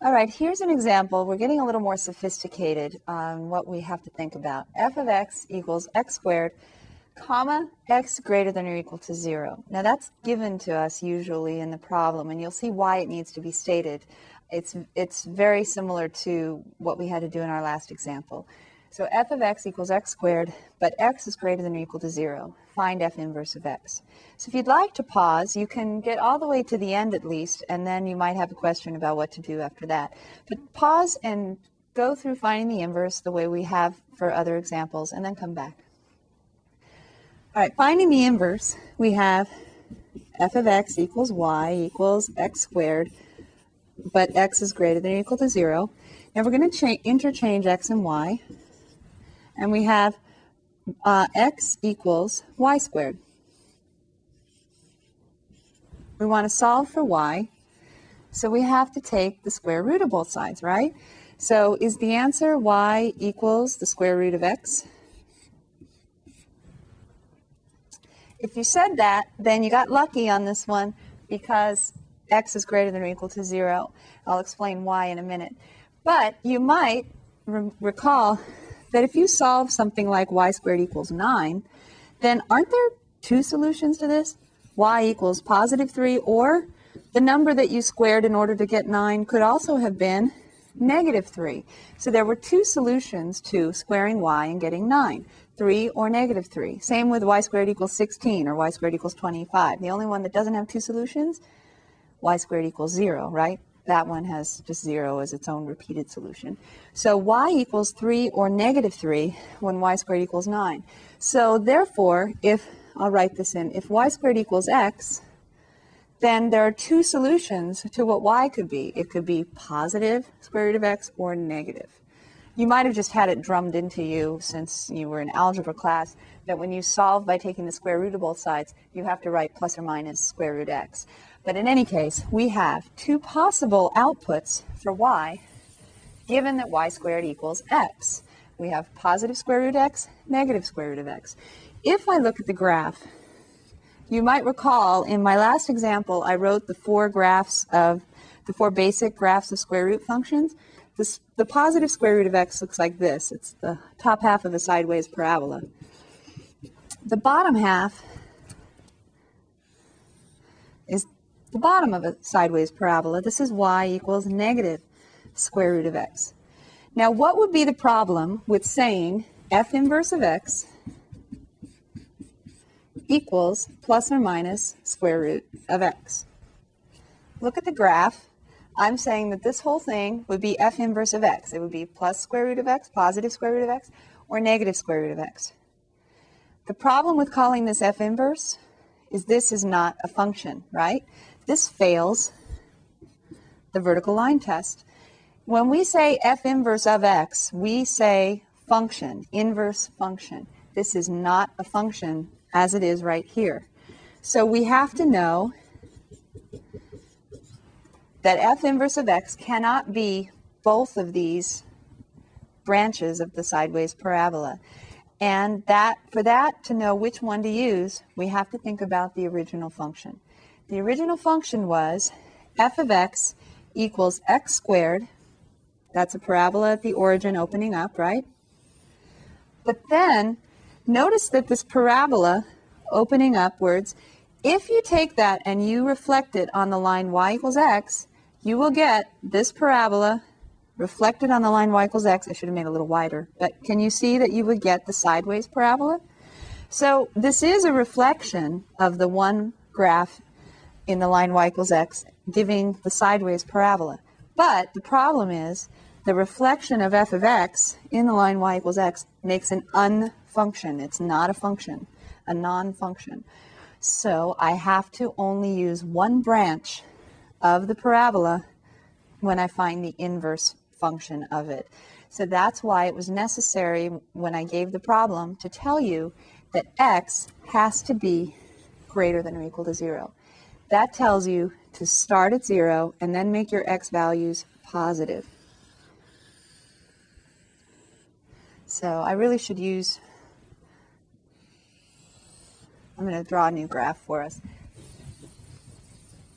All right, here's an example. We're getting a little more sophisticated on what we have to think about. f of x equals x squared, comma, x greater than or equal to 0. Now that's given to us usually in the problem, and you'll see why it needs to be stated. It's, it's very similar to what we had to do in our last example. So f of x equals x squared, but x is greater than or equal to 0. Find f inverse of x. So if you'd like to pause, you can get all the way to the end at least, and then you might have a question about what to do after that. But pause and go through finding the inverse the way we have for other examples, and then come back. All right, finding the inverse, we have f of x equals y equals x squared, but x is greater than or equal to 0. Now we're going to interchange x and y and we have uh, x equals y squared. We want to solve for y, so we have to take the square root of both sides, right? So is the answer y equals the square root of x? If you said that, then you got lucky on this one because x is greater than or equal to 0. I'll explain why in a minute. But you might re recall that if you solve something like y squared equals 9, then aren't there two solutions to this? y equals positive 3, or the number that you squared in order to get 9 could also have been negative 3. So there were two solutions to squaring y and getting 9, 3 or negative 3. Same with y squared equals 16 or y squared equals 25. The only one that doesn't have two solutions, y squared equals 0, right? That one has just 0 as its own repeated solution. So y equals 3 or negative 3 when y squared equals 9. So therefore, if, I'll write this in, if y squared equals x, then there are two solutions to what y could be. It could be positive square root of x or negative. You might have just had it drummed into you since you were in algebra class that when you solve by taking the square root of both sides, you have to write plus or minus square root x. But in any case, we have two possible outputs for y, given that y squared equals x. We have positive square root x, negative square root of x. If I look at the graph, you might recall in my last example, I wrote the four graphs of the four basic graphs of square root functions. This, the positive square root of x looks like this. It's the top half of a sideways parabola. The bottom half is the bottom of a sideways parabola. This is y equals negative square root of x. Now, what would be the problem with saying f inverse of x equals plus or minus square root of x? Look at the graph. I'm saying that this whole thing would be f inverse of x. It would be plus square root of x, positive square root of x, or negative square root of x. The problem with calling this f inverse is this is not a function, right? This fails the vertical line test. When we say f inverse of x, we say function, inverse function. This is not a function as it is right here. So we have to know that f inverse of x cannot be both of these branches of the sideways parabola. And that for that to know which one to use, we have to think about the original function. The original function was f of x equals x squared. That's a parabola at the origin opening up, right? But then notice that this parabola opening upwards, if you take that and you reflect it on the line y equals x, you will get this parabola reflected on the line y equals x. I should have made it a little wider, but can you see that you would get the sideways parabola? So this is a reflection of the one graph in the line y equals x, giving the sideways parabola. But the problem is the reflection of f of x in the line y equals x makes an unfunction. It's not a function, a non-function. So I have to only use one branch of the parabola when I find the inverse function of it. So that's why it was necessary when I gave the problem to tell you that x has to be greater than or equal to 0. That tells you to start at zero and then make your x values positive. So I really should use, I'm going to draw a new graph for us.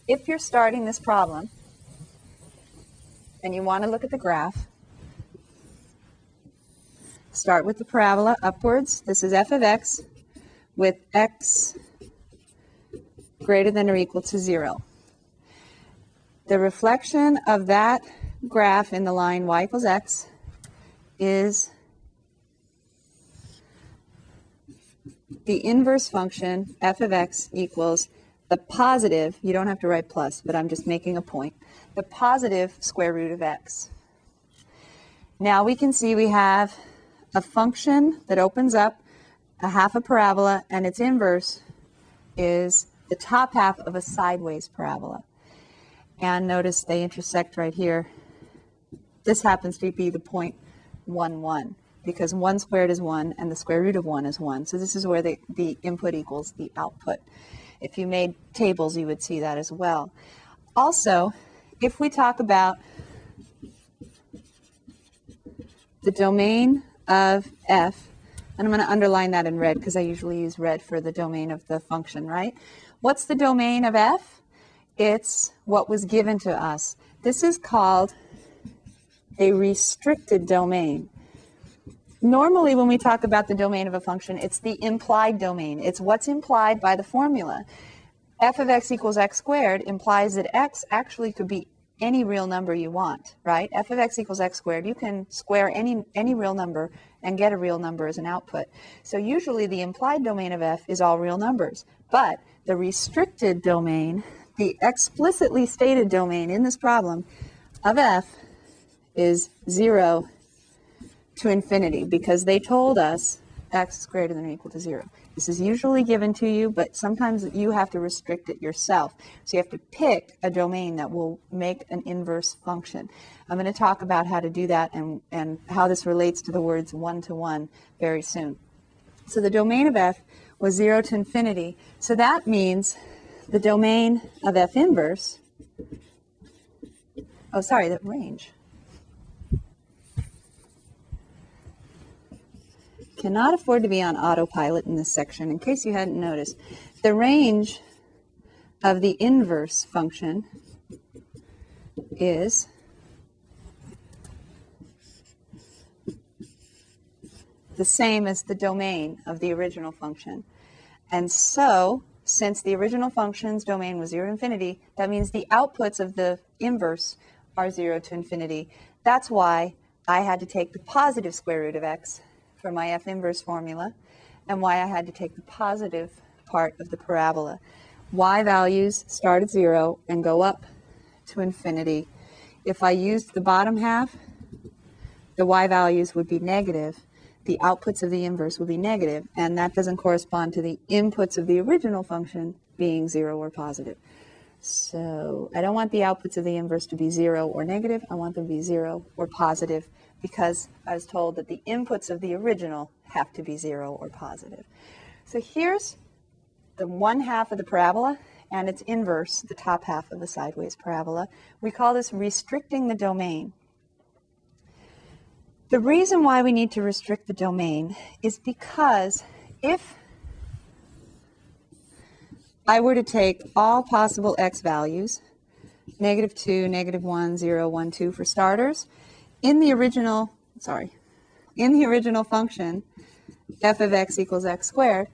If you're starting this problem and you want to look at the graph, start with the parabola upwards. This is f of x with x greater than or equal to 0. The reflection of that graph in the line y equals x is the inverse function f of x equals the positive, you don't have to write plus, but I'm just making a point, the positive square root of x. Now we can see we have a function that opens up a half a parabola and its inverse is the top half of a sideways parabola. And notice they intersect right here. This happens to be the point 1, 1 because 1 squared is 1 and the square root of 1 is 1. So this is where the, the input equals the output. If you made tables, you would see that as well. Also, if we talk about the domain of f, and I'm going to underline that in red because I usually use red for the domain of the function, right? What's the domain of f? It's what was given to us. This is called a restricted domain. Normally, when we talk about the domain of a function, it's the implied domain. It's what's implied by the formula. f of x equals x squared implies that x actually could be any real number you want, right? f of x equals x squared. You can square any, any real number and get a real number as an output. So usually the implied domain of f is all real numbers. But the restricted domain, the explicitly stated domain in this problem of f is 0 to infinity because they told us x is greater than or equal to 0. This is usually given to you, but sometimes you have to restrict it yourself. So you have to pick a domain that will make an inverse function. I'm going to talk about how to do that and, and how this relates to the words one-to-one very soon. So the domain of f was 0 to infinity. So that means the domain of f inverse, oh, sorry, the range. cannot afford to be on autopilot in this section, in case you hadn't noticed. The range of the inverse function is the same as the domain of the original function. And so, since the original function's domain was 0 to infinity, that means the outputs of the inverse are 0 to infinity. That's why I had to take the positive square root of x for my F inverse formula and why I had to take the positive part of the parabola. Y values start at zero and go up to infinity. If I used the bottom half, the Y values would be negative. The outputs of the inverse would be negative, and that doesn't correspond to the inputs of the original function being zero or positive. So I don't want the outputs of the inverse to be zero or negative. I want them to be zero or positive because I was told that the inputs of the original have to be zero or positive. So here's the one half of the parabola and its inverse, the top half of the sideways parabola. We call this restricting the domain. The reason why we need to restrict the domain is because if I were to take all possible x values, negative 2, negative 1, 0, 1, 2 for starters, in the original, sorry, in the original function, f of x equals x squared,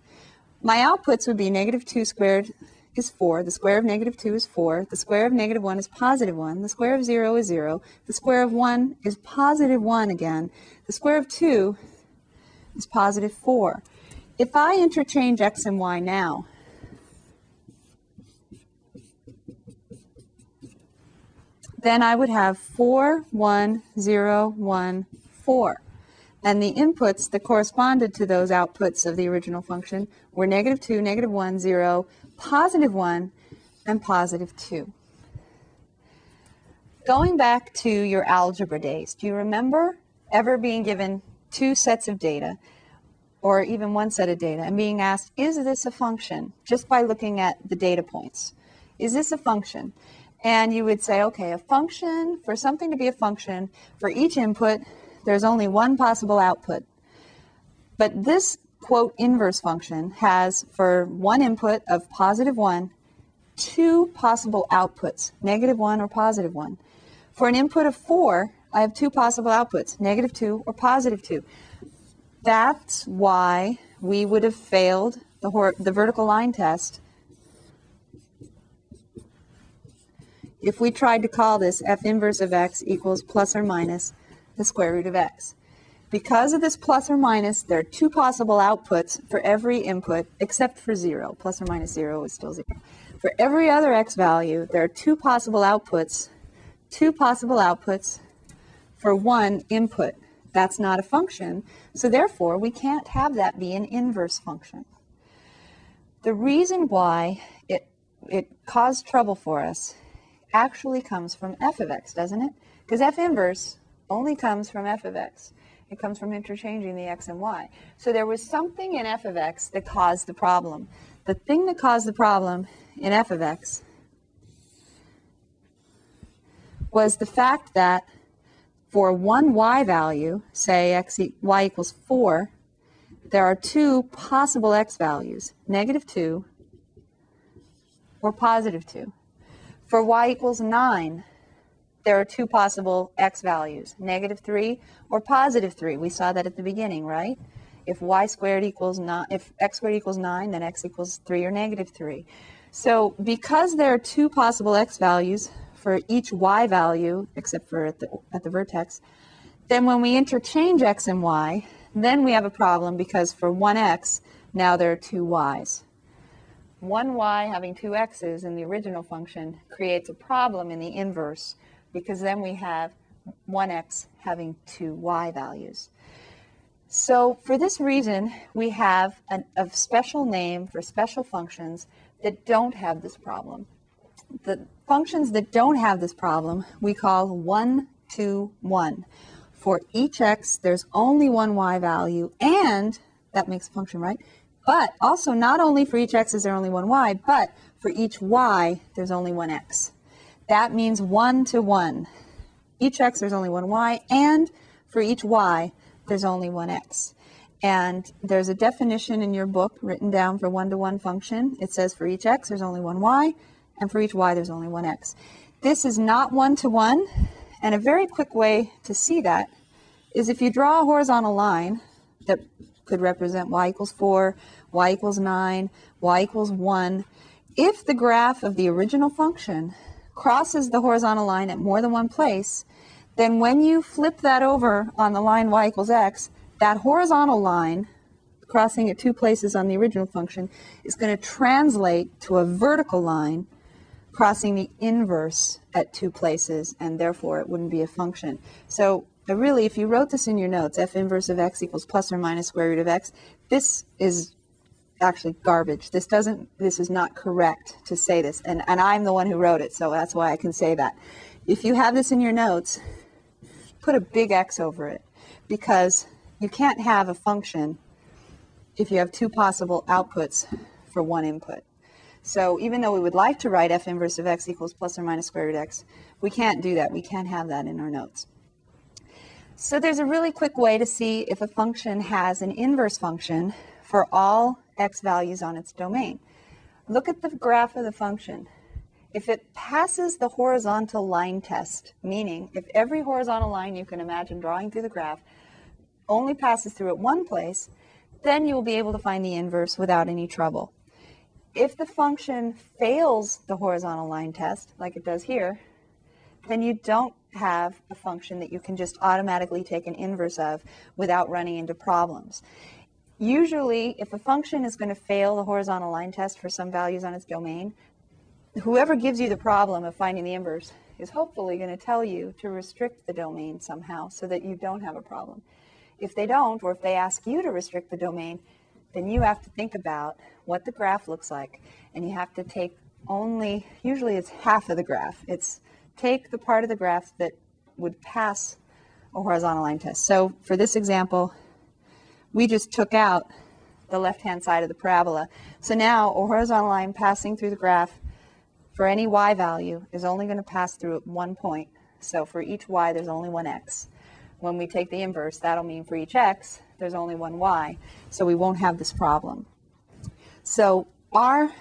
my outputs would be negative 2 squared is 4, the square of negative 2 is 4, the square of negative 1 is positive 1, the square of 0 is 0, the square of 1 is positive 1 again, the square of 2 is positive 4. If I interchange x and y now, then I would have 4, 1, 0, 1, 4. And the inputs that corresponded to those outputs of the original function were negative 2, negative 1, 0, positive 1, and positive 2. Going back to your algebra days, do you remember ever being given two sets of data or even one set of data and being asked, is this a function? Just by looking at the data points. Is this a function? And you would say, okay, a function, for something to be a function, for each input, there's only one possible output. But this quote inverse function has for one input of positive 1, two possible outputs, negative 1 or positive 1. For an input of 4, I have two possible outputs, negative 2 or positive 2. That's why we would have failed the, the vertical line test if we tried to call this f inverse of x equals plus or minus the square root of x. Because of this plus or minus, there are two possible outputs for every input except for 0. Plus or minus 0 is still 0. For every other x value, there are two possible outputs, two possible outputs for one input. That's not a function, so therefore we can't have that be an inverse function. The reason why it, it caused trouble for us actually comes from f of x, doesn't it? Because f inverse only comes from f of x. It comes from interchanging the x and y. So there was something in f of x that caused the problem. The thing that caused the problem in f of x was the fact that for one y value, say x e y equals 4, there are two possible x values, negative 2 or positive 2. For y equals 9, there are two possible x values, negative 3 or positive 3. We saw that at the beginning, right? If y squared equals 9, if x squared equals 9, then x equals 3 or negative 3. So because there are two possible x values for each y value, except for at the, at the vertex, then when we interchange x and y, then we have a problem because for one x, now there are two y's. One y having two x's in the original function creates a problem in the inverse because then we have 1x having two y values. So for this reason, we have an, a special name for special functions that don't have this problem. The functions that don't have this problem we call 1 to 1. For each x, there's only one y value, and that makes a function, right? But also, not only for each x is there only one y, but for each y, there's only one x. That means 1 to 1. Each x, there's only one y, and for each y, there's only one x. And there's a definition in your book written down for one-to-one function. It says for each x, there's only one y, and for each y, there's only one x. This is not one-to-one, and a very quick way to see that is if you draw a horizontal line that could represent y equals 4, y equals 9, y equals 1, if the graph of the original function crosses the horizontal line at more than one place, then when you flip that over on the line y equals x, that horizontal line crossing at two places on the original function is going to translate to a vertical line crossing the inverse at two places, and therefore it wouldn't be a function. So really, if you wrote this in your notes, f inverse of x equals plus or minus square root of x, this is actually garbage. This doesn't, this is not correct to say this. And, and I'm the one who wrote it, so that's why I can say that. If you have this in your notes, put a big X over it because you can't have a function if you have two possible outputs for one input. So even though we would like to write f inverse of x equals plus or minus square root x, we can't do that. We can't have that in our notes. So there's a really quick way to see if a function has an inverse function for all x values on its domain. Look at the graph of the function. If it passes the horizontal line test, meaning if every horizontal line you can imagine drawing through the graph only passes through at one place, then you'll be able to find the inverse without any trouble. If the function fails the horizontal line test, like it does here, then you don't have a function that you can just automatically take an inverse of without running into problems. Usually, if a function is going to fail the horizontal line test for some values on its domain, whoever gives you the problem of finding the inverse is hopefully going to tell you to restrict the domain somehow so that you don't have a problem. If they don't, or if they ask you to restrict the domain, then you have to think about what the graph looks like, and you have to take only, usually it's half of the graph. It's take the part of the graph that would pass a horizontal line test. So for this example, we just took out the left-hand side of the parabola. So now a horizontal line passing through the graph for any y value is only going to pass through at one point. So for each y, there's only one x. When we take the inverse, that'll mean for each x, there's only one y. So we won't have this problem. So our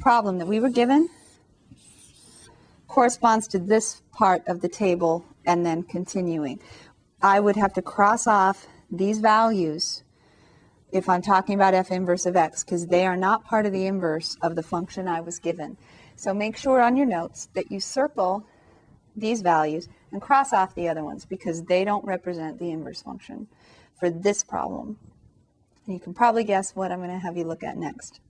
problem that we were given corresponds to this part of the table and then continuing. I would have to cross off these values if I'm talking about f inverse of x because they are not part of the inverse of the function I was given. So make sure on your notes that you circle these values and cross off the other ones because they don't represent the inverse function for this problem. And you can probably guess what I'm going to have you look at next.